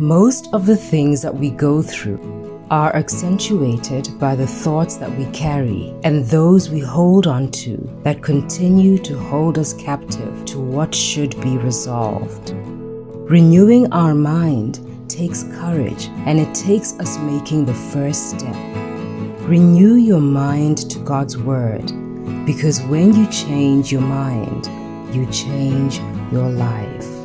Most of the things that we go through are accentuated by the thoughts that we carry and those we hold on to that continue to hold us captive to what should be resolved. Renewing our mind takes courage and it takes us making the first step. Renew your mind to God's Word because when you change your mind, you change your life.